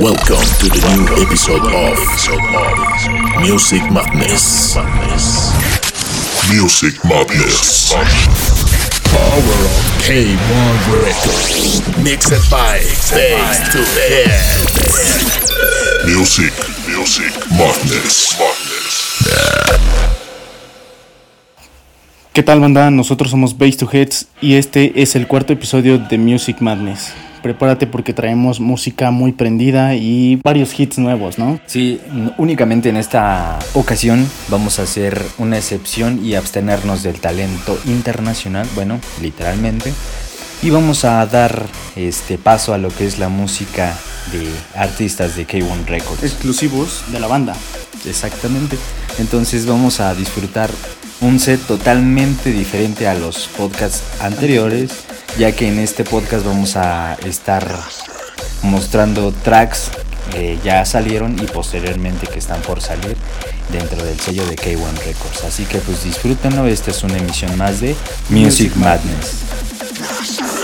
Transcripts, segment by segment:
Welcome to the new episode of Music Madness. Music Madness. Power of K1 Records. Mixed by Face to Head. Music, Music Madness. ¿Qué tal banda? Nosotros somos Base to Heads y este es el cuarto episodio de Music Madness. Prepárate porque traemos música muy prendida y varios hits nuevos, ¿no? Sí, únicamente en esta ocasión vamos a hacer una excepción y abstenernos del talento internacional, bueno, literalmente. Y vamos a dar este paso a lo que es la música de artistas de K1 Records. Exclusivos de la banda. Exactamente. Entonces vamos a disfrutar un set totalmente diferente a los podcasts anteriores, ya que en este podcast vamos a estar mostrando tracks que ya salieron y posteriormente que están por salir dentro del sello de K1 Records. Así que pues disfrútenlo, esta es una emisión más de Music Madness.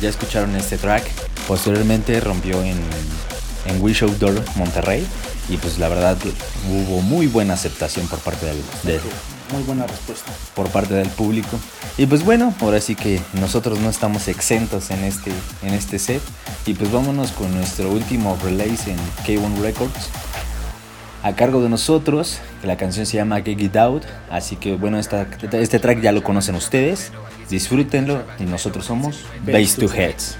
Ya escucharon este track, posteriormente rompió en, en Wish Outdoor Monterrey y pues la verdad hubo muy buena aceptación por parte del, del- Muy buena respuesta. por parte del público. Y pues bueno, ahora sí que nosotros no estamos exentos en este, en este set. Y pues vámonos con nuestro último release en K1 Records. A cargo de nosotros, que la canción se llama Get It Out. Así que bueno, esta- este track ya lo conocen ustedes. Disfrútenlo y nosotros somos Base to Heads.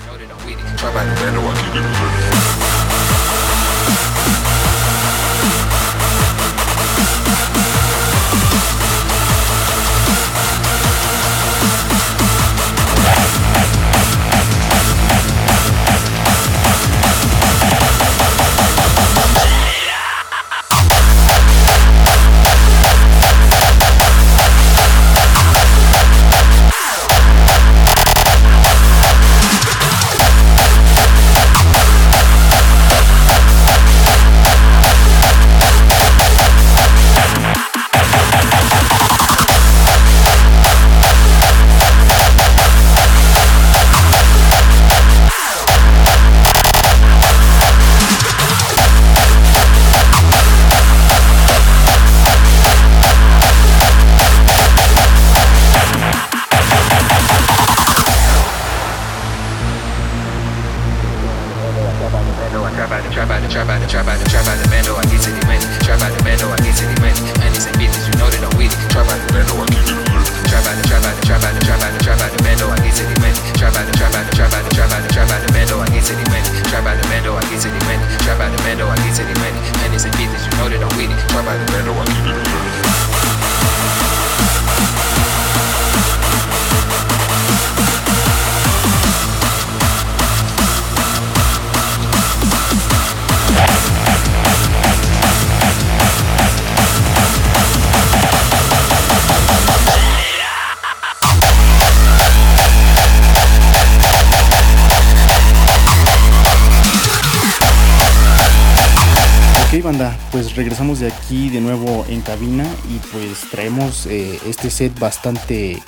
Set bastante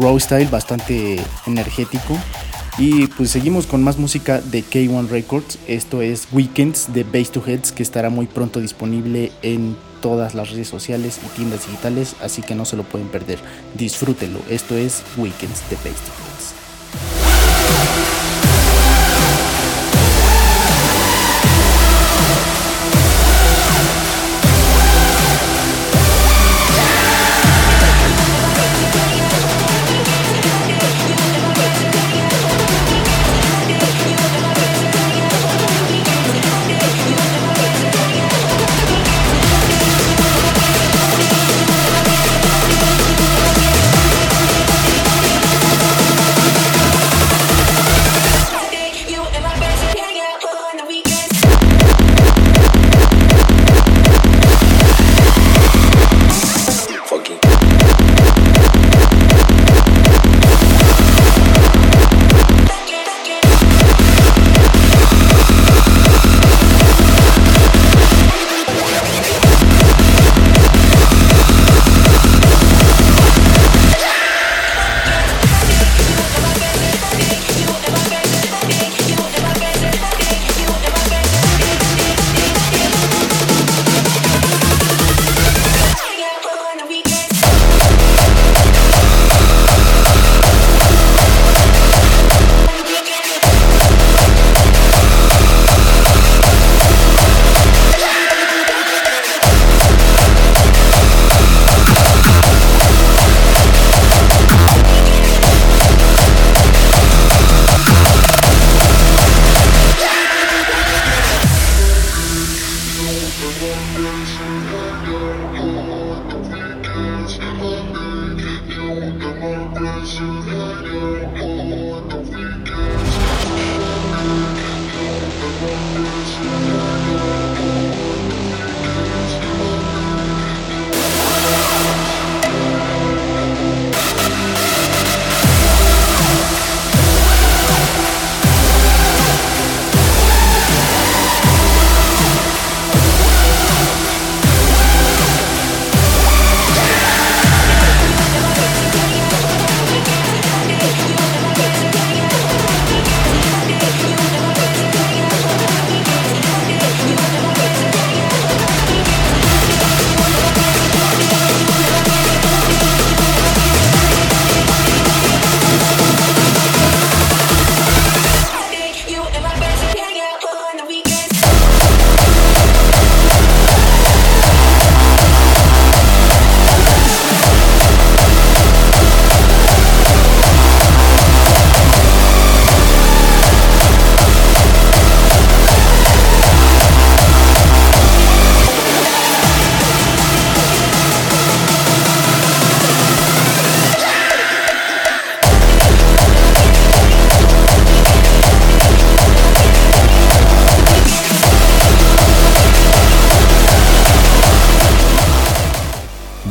raw style, bastante energético. Y pues seguimos con más música de K1 Records, esto es Weekends de Base to Heads que estará muy pronto disponible en todas las redes sociales y tiendas digitales, así que no se lo pueden perder, disfrútenlo, esto es Weekends de Base to Heads.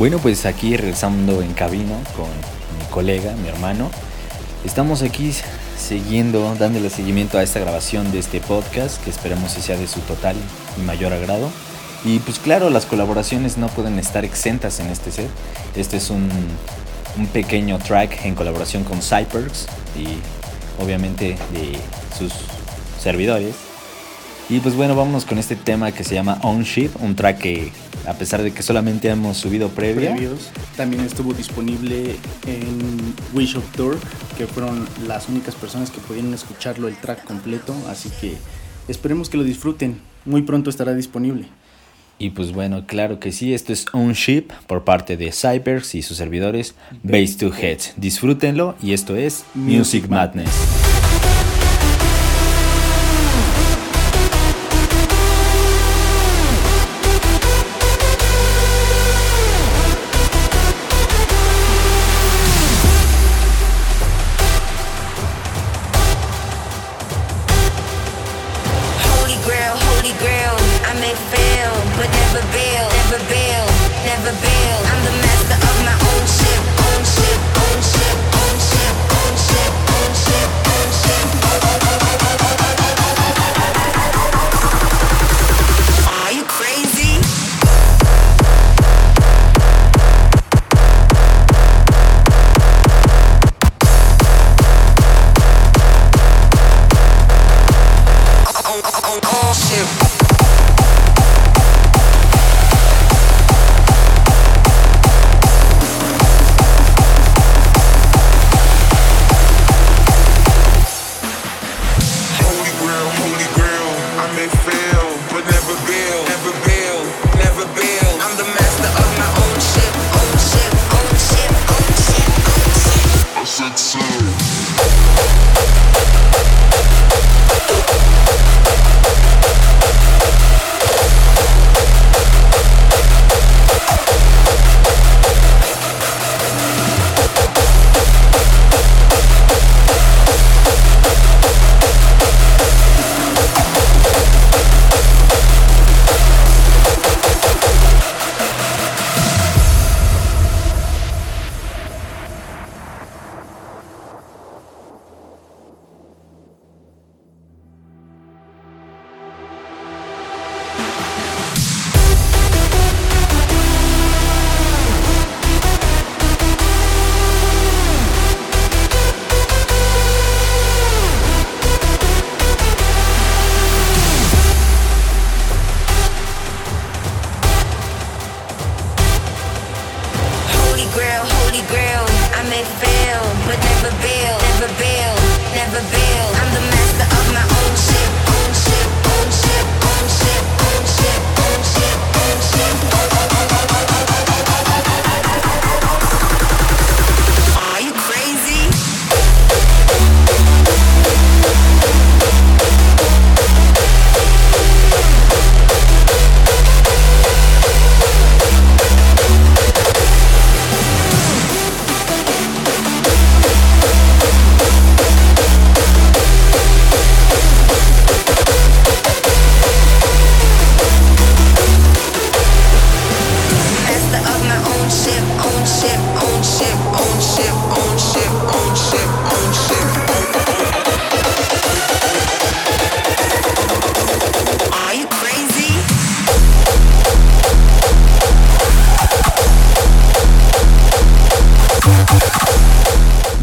Bueno, pues aquí regresando en cabina con mi colega, mi hermano. Estamos aquí siguiendo, dándole seguimiento a esta grabación de este podcast, que esperemos que sea de su total y mayor agrado. Y pues claro, las colaboraciones no pueden estar exentas en este set. Este es un, un pequeño track en colaboración con Cyperx y obviamente de sus servidores. Y pues bueno, vámonos con este tema que se llama On Ship, un track que a pesar de que solamente hemos subido previa, previos. También estuvo disponible en Wish of Tour, que fueron las únicas personas que pudieron escucharlo el track completo. Así que esperemos que lo disfruten. Muy pronto estará disponible. Y pues bueno, claro que sí, esto es Ownership por parte de Cybers y sus servidores Base to Heads. Disfrútenlo y esto es Music Madness.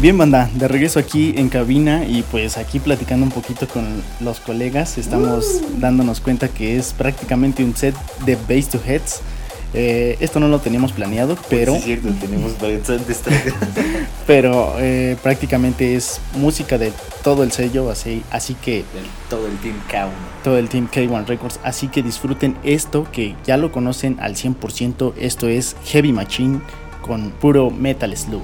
Bien, banda, de regreso aquí en cabina y pues aquí platicando un poquito con los colegas, estamos dándonos cuenta que es prácticamente un set de Base to Heads. Eh, esto no lo teníamos planeado, pero, Sí, es cierto, tenemos pero eh, prácticamente es música de todo el sello, así, así que Todo el Team K1. todo el team K1 Records. Así que disfruten esto que ya lo conocen al 100%. Esto es Heavy Machine con puro Metal Slug.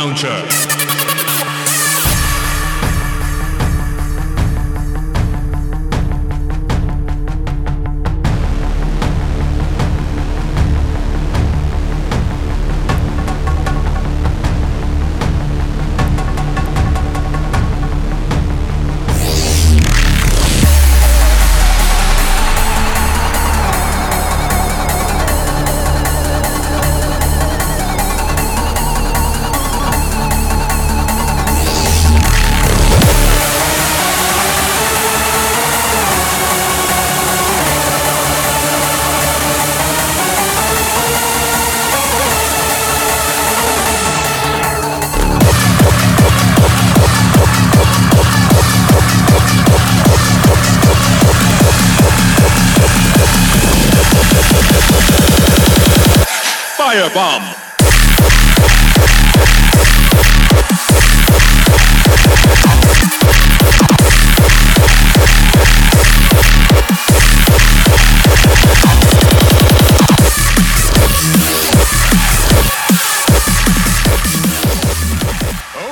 Lounge.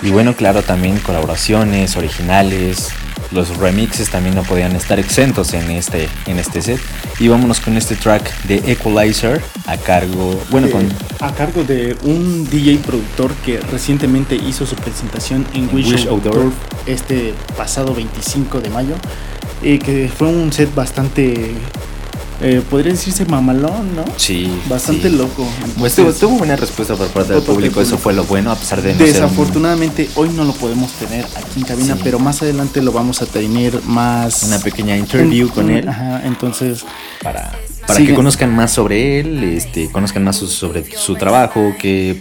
Y bueno, claro, también colaboraciones originales. Los remixes también no podían estar exentos en este, en este set. Y vámonos con este track de Equalizer a cargo, bueno, Eh, con a cargo de un DJ productor que recientemente hizo su presentación en En Wish, Wish Outdoor este pasado 25 de mayo y que fue un set bastante eh, podría decirse mamalón, ¿no? Sí. Bastante sí. loco. Pues tuvo, tuvo buena respuesta por parte del público, eso fue lo bueno, a pesar de no ser un- Desafortunadamente hoy no lo podemos tener aquí en cabina, Sí. pero más adelante lo vamos a tener más una pequeña interview un- con un- él Ajá, entonces para, para que conozcan más sobre él, este, conozcan más su- sobre su trabajo, qué,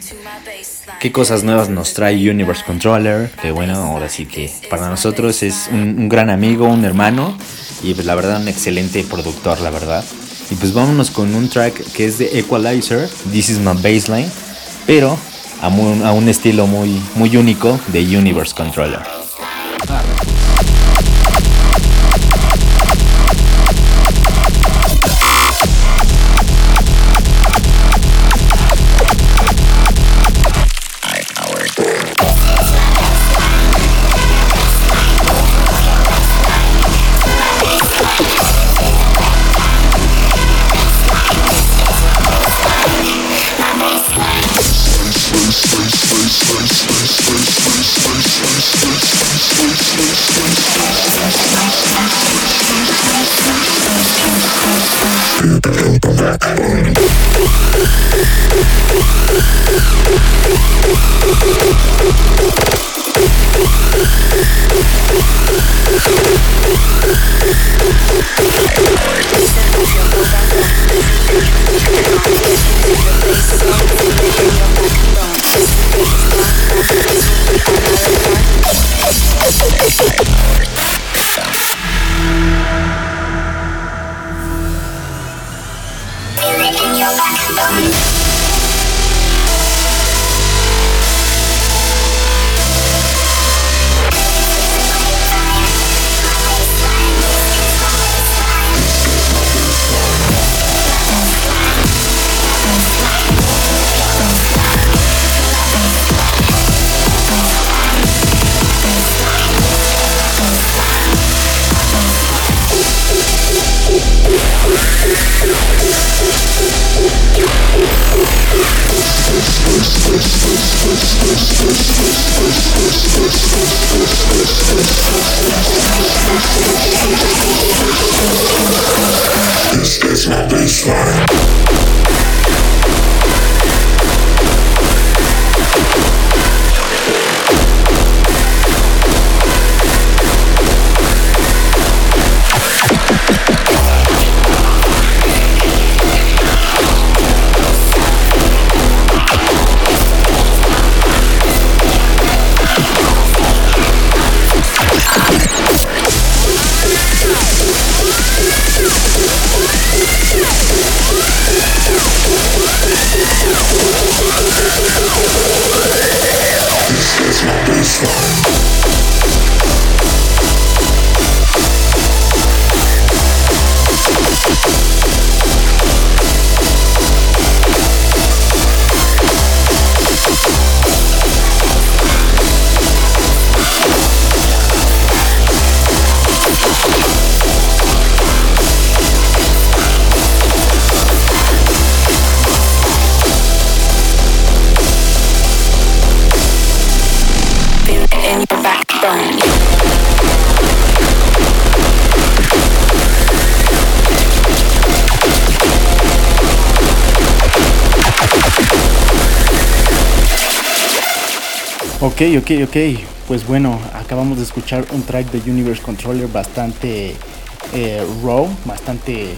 qué cosas nuevas nos trae Universe Controller, que bueno, ahora sí que para nosotros es un, un gran amigo, un hermano y pues la verdad un excelente productor, la verdad. Y pues vámonos con un track que es de Equalizer, This is my baseline, pero a, mu- a un estilo muy, muy único de Universe Controller. Thank you. Ok, ok, ok. Pues bueno, acabamos de escuchar un track de Universe Controller bastante eh, raw, bastante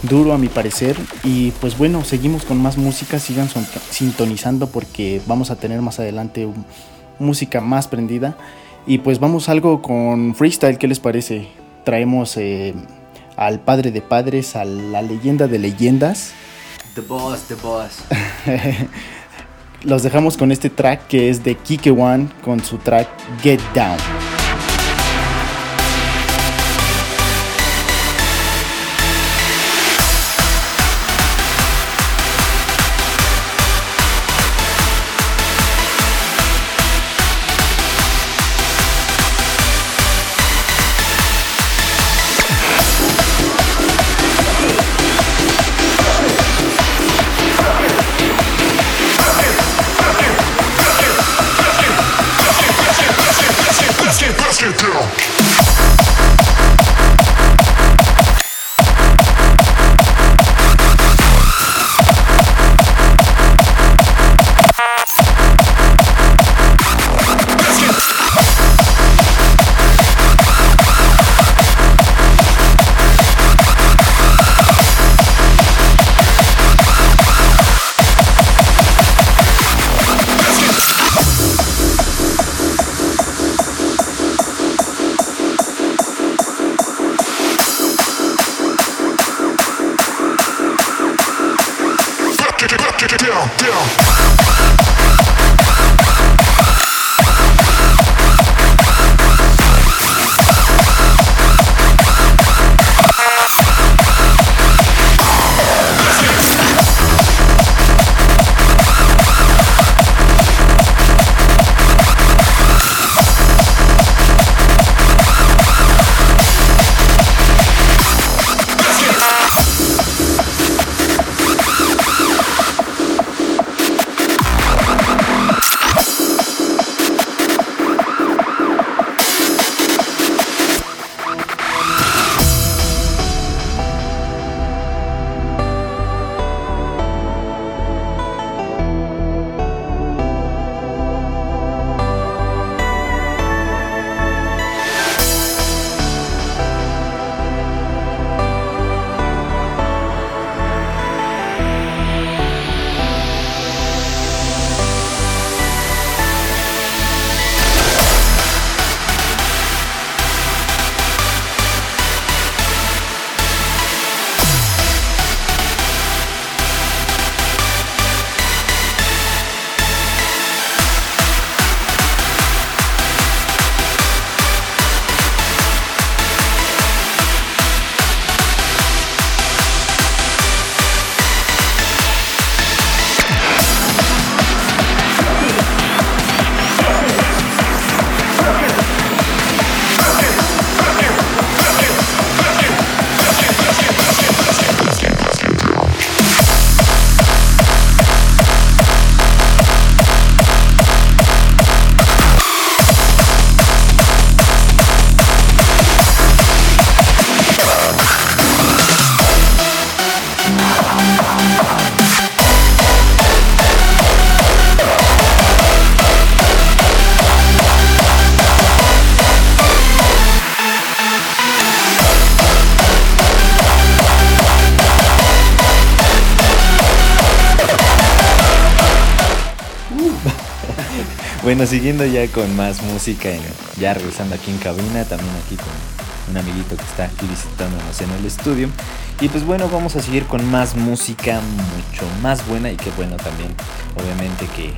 duro a mi parecer. Y pues bueno, seguimos con más música, sigan son- sintonizando porque vamos a tener más adelante música más prendida. Y pues vamos algo con freestyle, ¿qué les parece? Traemos eh, al padre de padres, a la leyenda de leyendas. The boss, the boss. Los dejamos con este track que es de Kike con su track Get Down. Bueno, siguiendo ya con más música, en- ya regresando aquí en cabina, también aquí con un amiguito que está aquí visitándonos en el estudio. Y pues bueno, vamos a seguir con más música mucho más buena y que bueno también, obviamente que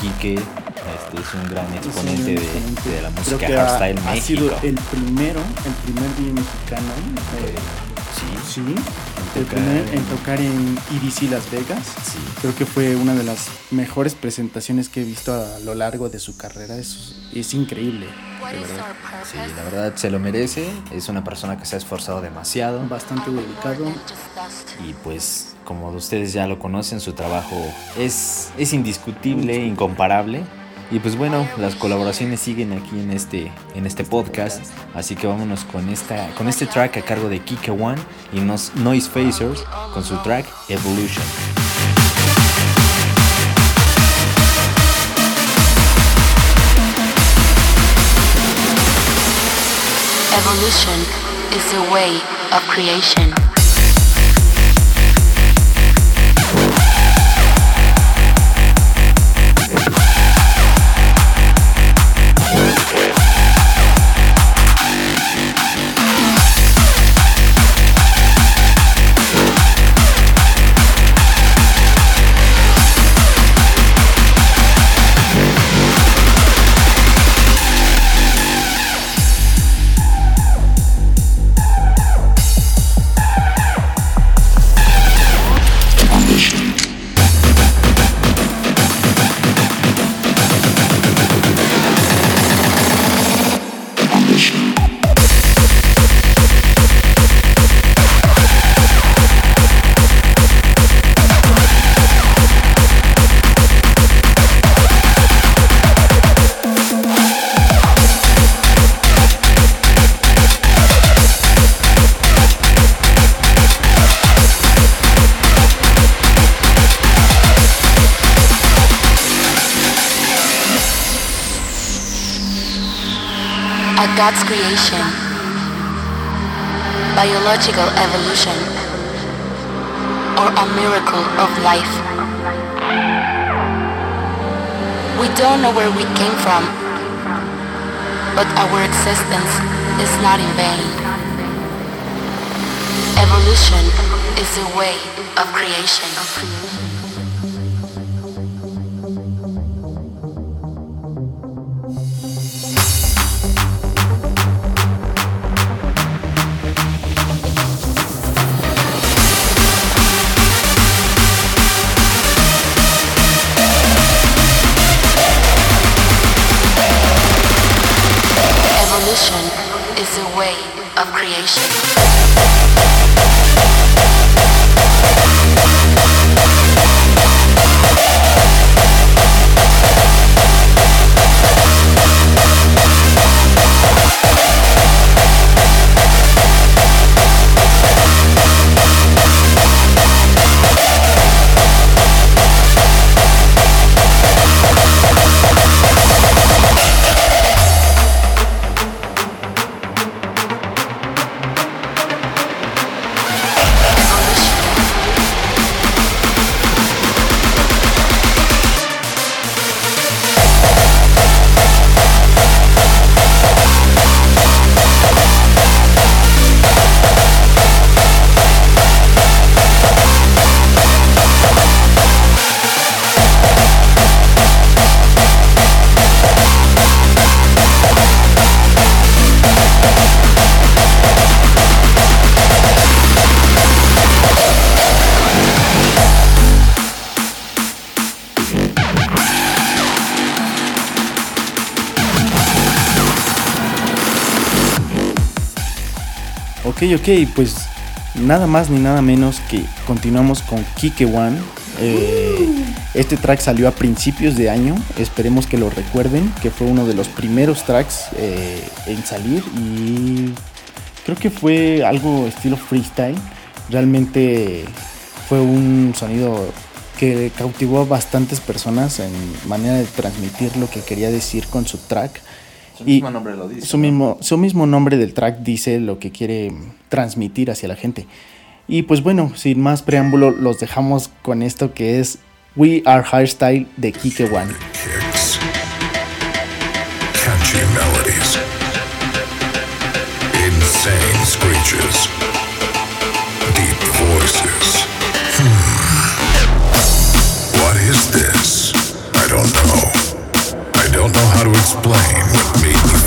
Quique este, es un gran exponente de, de la Creo música que ha, hardstyle ha México. sido el primero, el primer DJ mexicano. eh, Sí, sí, el tocar primer en- en tocar en EDC Las Vegas. sí. Creo que fue una de las mejores presentaciones que he visto a lo largo de su carrera. Es, es increíble, de verdad. Sí, la verdad se lo merece. Es una persona que se ha esforzado demasiado. Bastante dedicado. Y pues, como ustedes ya lo conocen, su trabajo es, es indiscutible, incomparable. Y pues bueno, las colaboraciones siguen aquí en este, en este podcast. Así que vámonos con, esta, con este track a cargo de Kike One y Nos- Noise Phasers con su track Evolution. Evolution is the way of creation. A God's creation. Biological evolution. Or a miracle of life. We don't know where we came from, but our existence is not in vain. Evolution is a way of creation. Ok, ok, pues nada más ni nada menos que continuamos con Kike One. Eh, este track salió a principios de año, esperemos que lo recuerden, que fue uno de los primeros tracks eh, en salir y creo que fue algo estilo freestyle. Realmente fue un sonido que cautivó a bastantes personas en manera de transmitir lo que quería decir con su track. Su Y mismo nombre lo dice, Su ¿no? mismo, su mismo nombre del track dice lo que quiere transmitir hacia la gente. Y pues bueno, sin más preámbulo, los dejamos con esto que es We Are Hairstyle de Kike One. Know how to explain what made me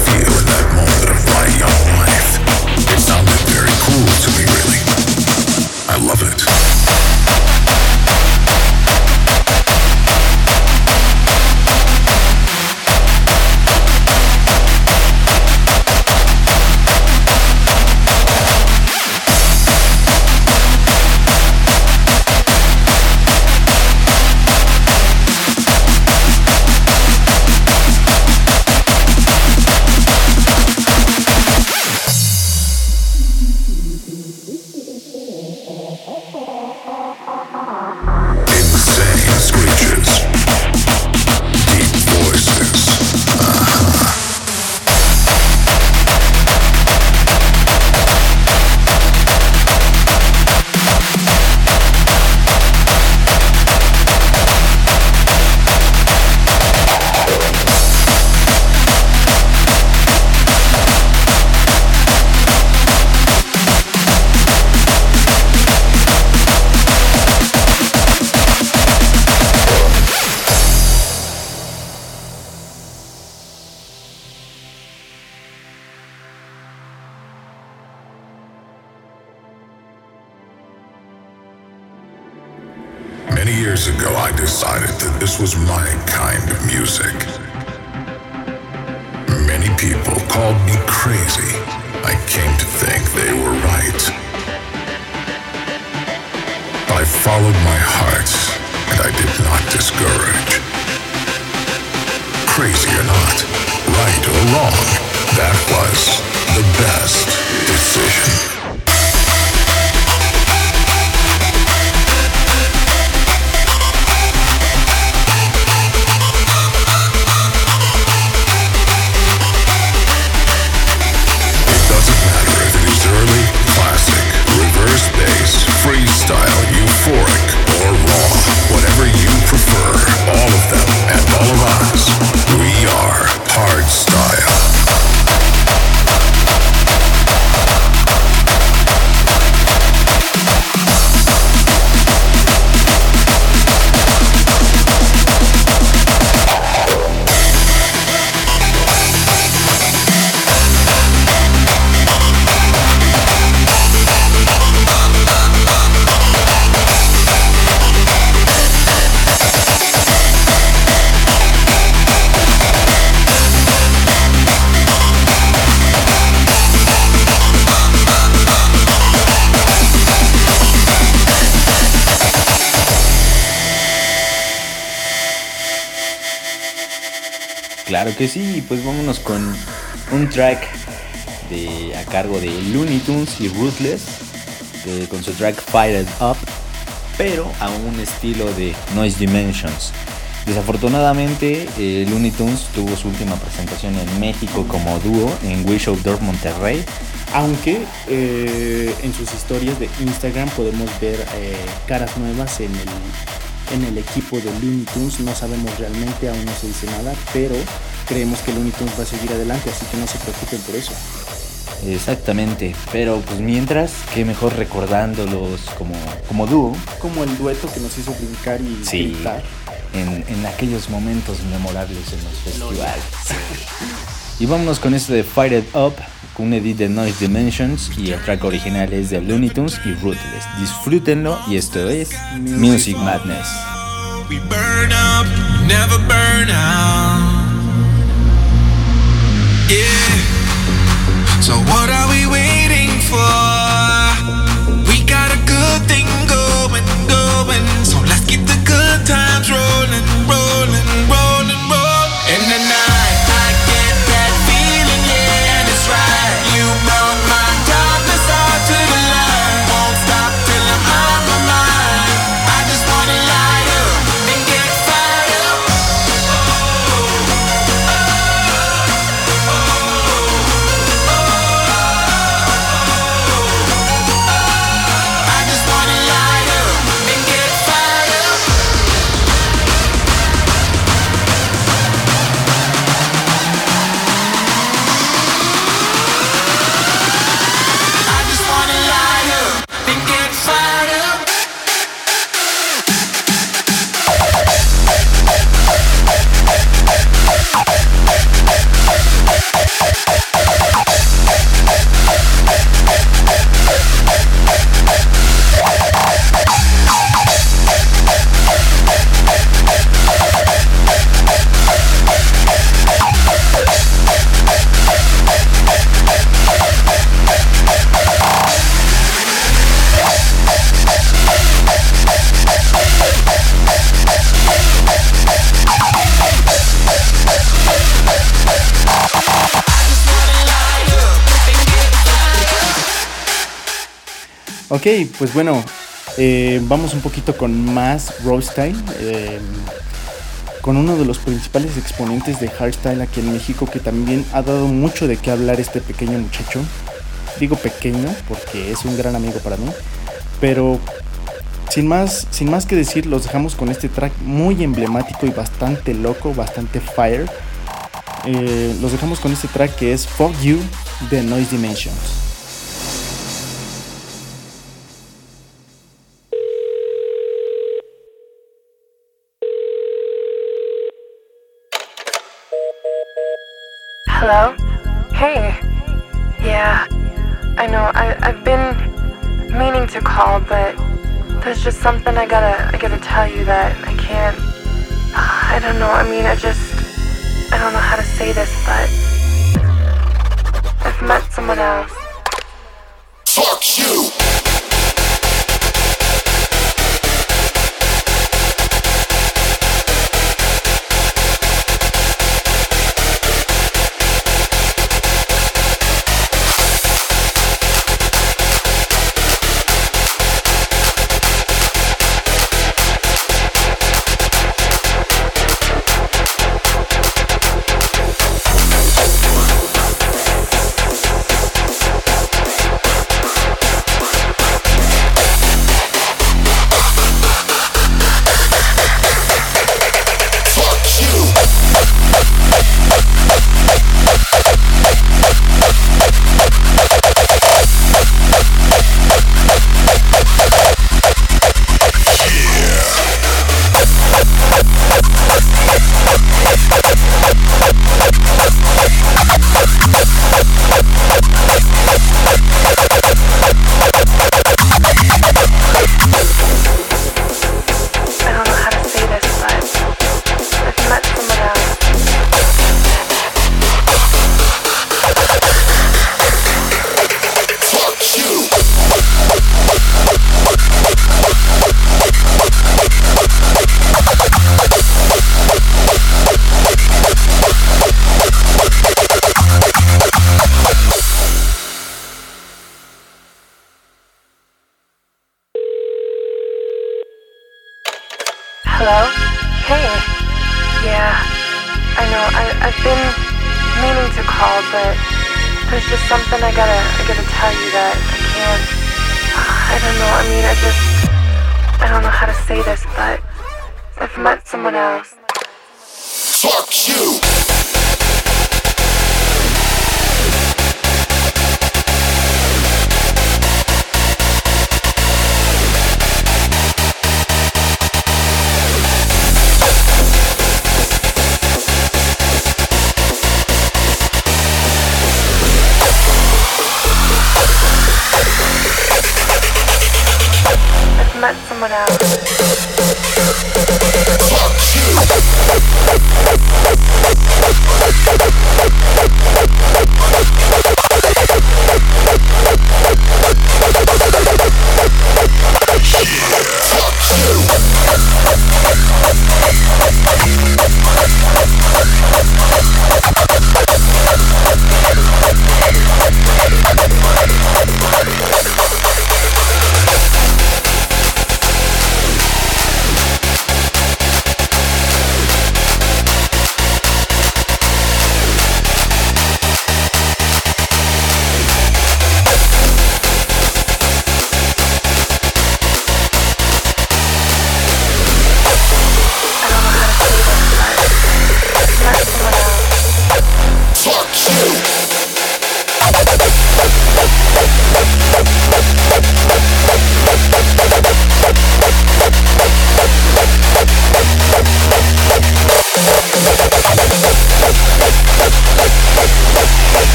Que sí, pues vámonos con un track de, a cargo de Looney Tunes y Ruthless, con su track Fired Up, pero a un estilo de Noise Dimensions. Desafortunadamente, eh, Looney Tunes tuvo su última presentación en México como dúo en Wish Outdoor Monterrey. Aunque eh, en sus historias de Instagram podemos ver eh, caras nuevas en el, en el equipo de Looney Tunes. No sabemos realmente, aún no se dice nada, pero creemos que Looney Tunes va a seguir adelante, así que no se preocupen por eso. Exactamente, pero pues mientras, qué mejor recordándolos como, como dúo Como el dueto que nos hizo brincar y Sí. gritar. en, en aquellos momentos memorables en los festivales. Y vámonos con esto de Fired Up, con un edit de Noise Dimensions y el track original es de Looney Tunes y Ruthless. Disfrútenlo y esto es Music Madness. We burn up, never burn out. Ok, pues bueno, eh, vamos un poquito con más Style. eh, con uno de los principales exponentes de hardstyle aquí en México que también ha dado mucho de qué hablar este pequeño muchacho. Digo pequeño porque es un gran amigo para mí. Pero sin más, sin más que decir, los dejamos con este track muy emblemático y bastante loco, bastante fire. Eh, los dejamos con este track que es Fuck You de Noise Dimensions. Hey. Yeah. I know. I, I've been meaning to call, but there's just something I gotta, I gotta tell you that I can't. I don't know. I mean, I just, I don't know how to say this, but I've met someone else. Fuck you!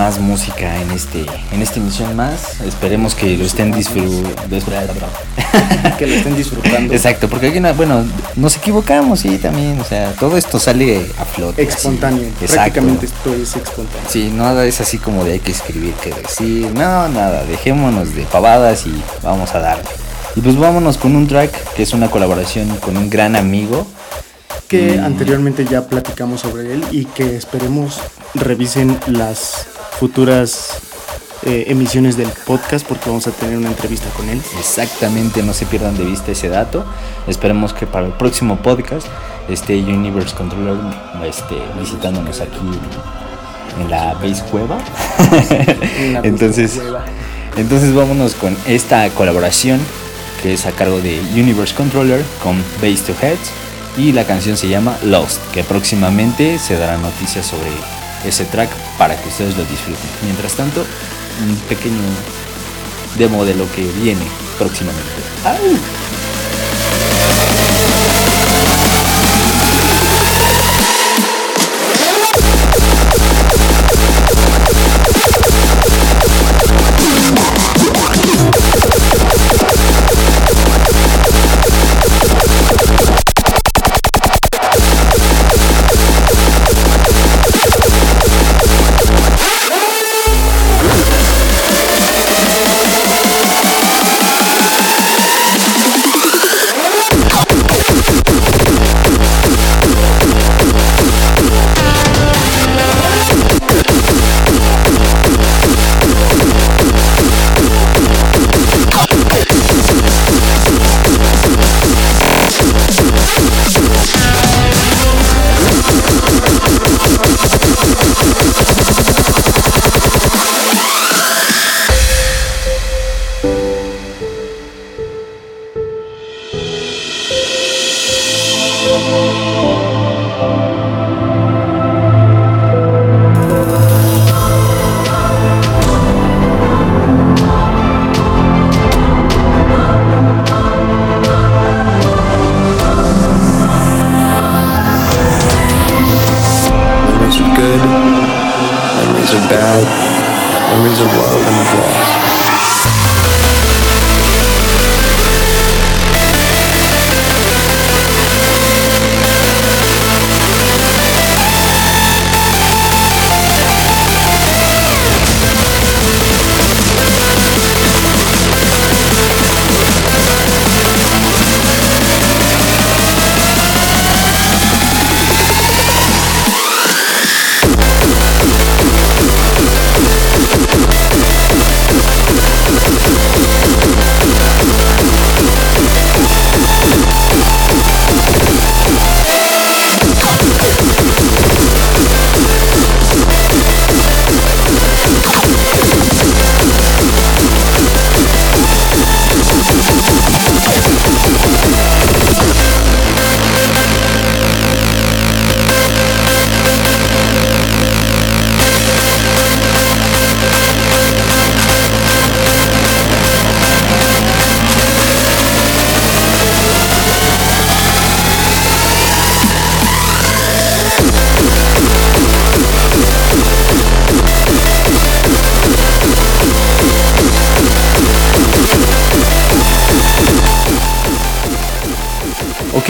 Más música en este en esta emisión más. Esperemos que lo estén disfrutando. que lo estén disfrutando. Exacto, porque aquí, no- bueno, nos equivocamos, sí, también, o sea, todo esto sale a flote. así. Espontáneo. Exacto. Prácticamente esto es espontáneo. Sí, nada es así como de hay que escribir, que decir, no, nada, dejémonos de pavadas y vamos a darle. Y pues vámonos con un track que es una colaboración con un gran amigo. Que anteriormente ya platicamos sobre él y que esperemos revisen las futuras eh, emisiones del podcast porque vamos a tener una entrevista con él. Exactamente, no se pierdan de vista ese dato. Esperemos que para el próximo podcast esté Universe Controller este, visitándonos aquí en la Base Cueva. Entonces, entonces vámonos con esta colaboración que es a cargo de Universe Controller con Base to Heads y la canción se llama Lost, que próximamente se dará noticias sobre ese track para que ustedes lo disfruten. Mientras tanto, un pequeño demo de lo que viene próximamente.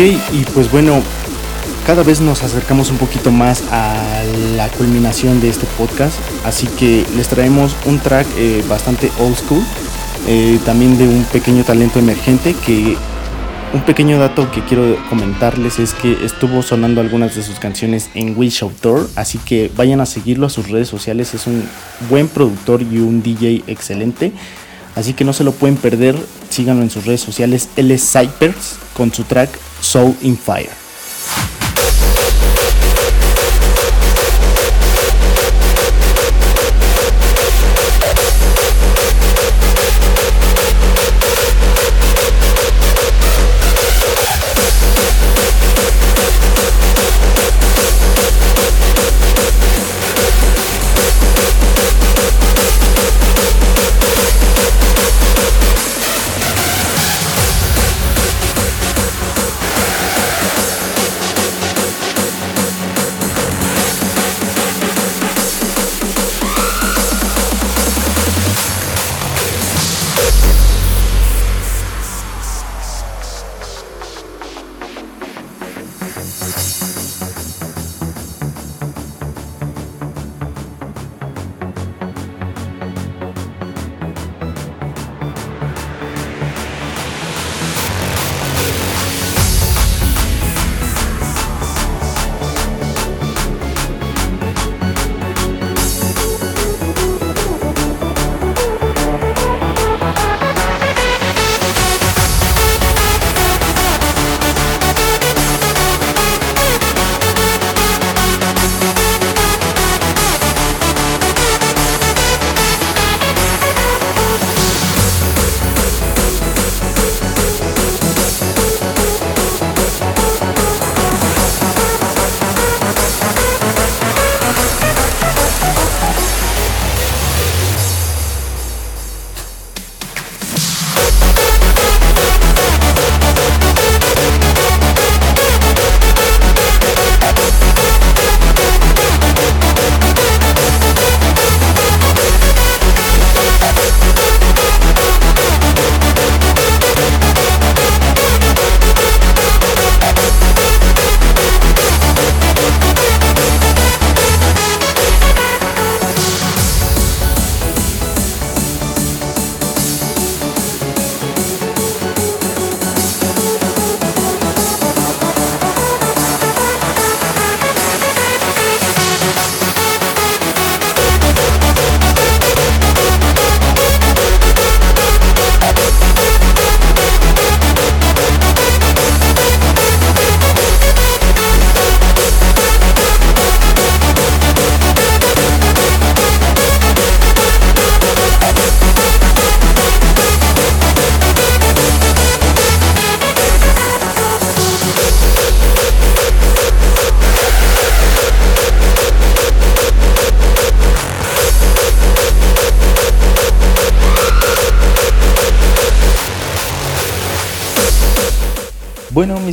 Y pues bueno, cada vez nos acercamos un poquito más a la culminación de este podcast, así que les traemos un track eh, bastante old school, eh, también de un pequeño talento emergente que un pequeño dato que quiero comentarles es que estuvo sonando algunas de sus canciones en Wish Outdoor, así que vayan a seguirlo a sus redes sociales, es un buen productor y un DJ excelente. Así que no se lo pueden perder, síganlo en sus redes sociales, él es con su track Soul in Fire.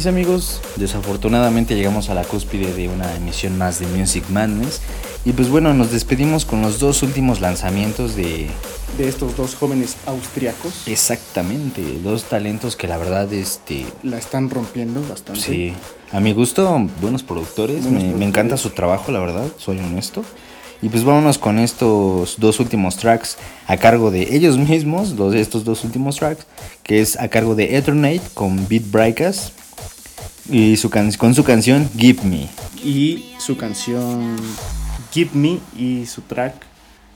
Mis amigos, desafortunadamente llegamos a la cúspide de una emisión más de Music Madness. Y pues bueno, nos despedimos con los dos últimos lanzamientos de... De estos dos jóvenes austriacos. Exactamente, dos talentos que la verdad, este... La están rompiendo bastante. Sí, a mi gusto, buenos productores. Buenos me, me productores. encanta su trabajo, la verdad, soy honesto. Y pues vámonos con estos dos últimos tracks a cargo de ellos mismos, los, estos dos últimos tracks, que es a cargo de Eternate con Beat Breakers y su can- con su canción Give Me. Y su canción Give Me y su track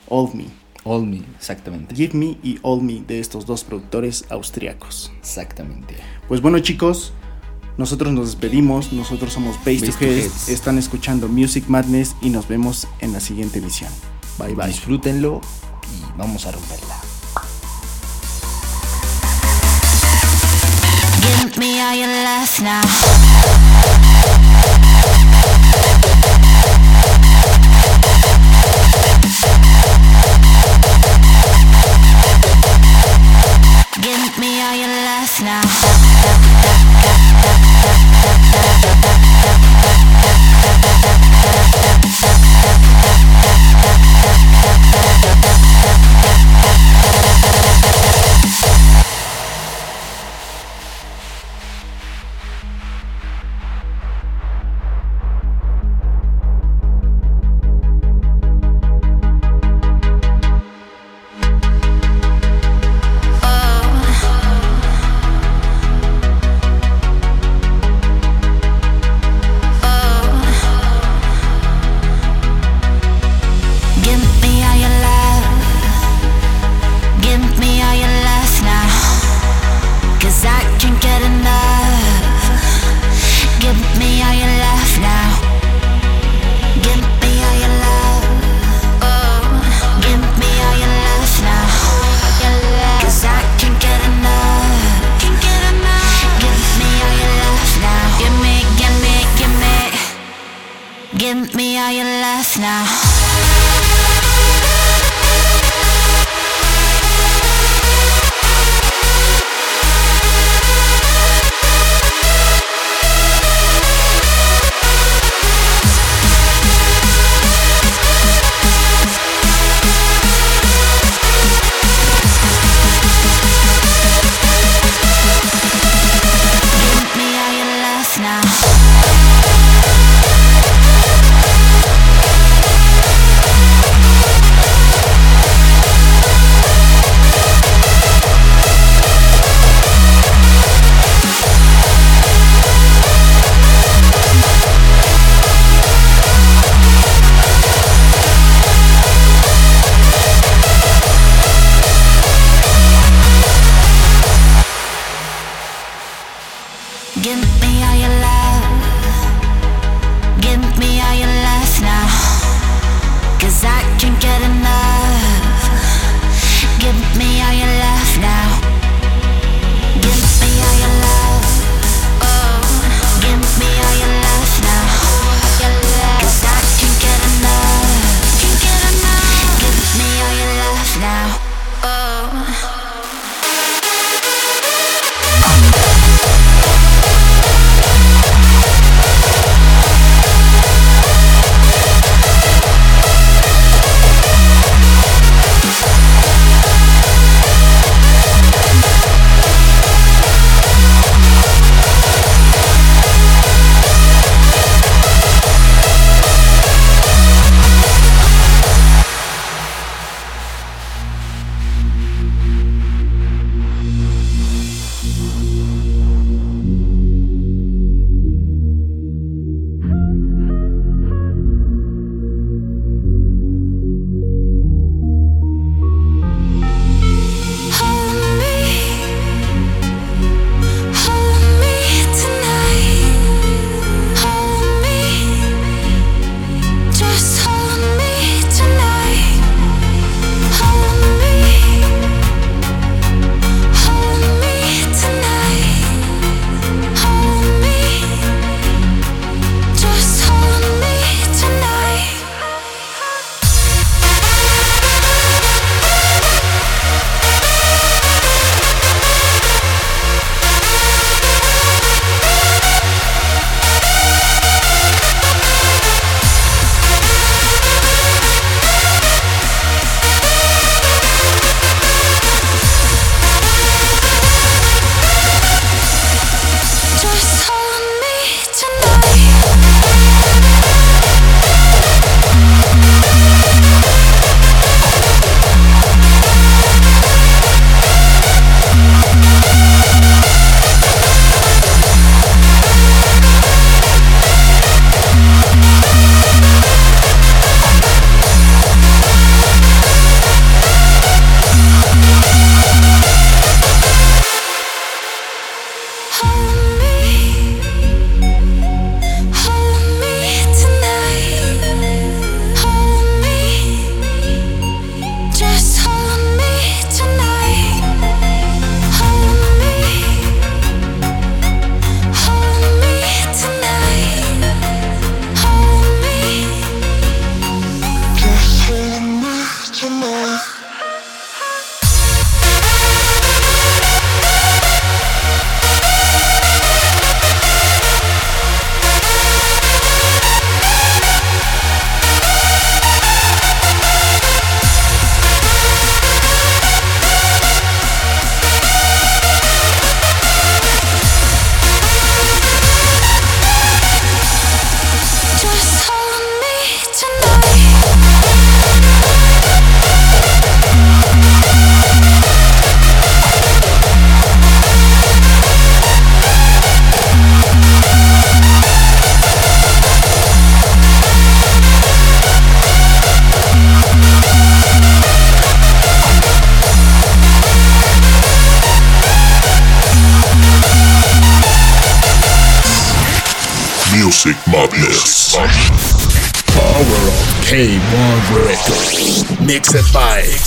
All Me. All Me, exactamente. Give Me y All Me de estos dos productores austriacos. Exactamente. Pues bueno chicos, nosotros nos despedimos, nosotros somos Base to Base to Heads, Heads. están escuchando Music Madness y nos vemos en la siguiente emisión. Bye bye. Disfrútenlo y vamos a romperla. Me all your love now. Give me all your love now.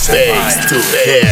Face to Head.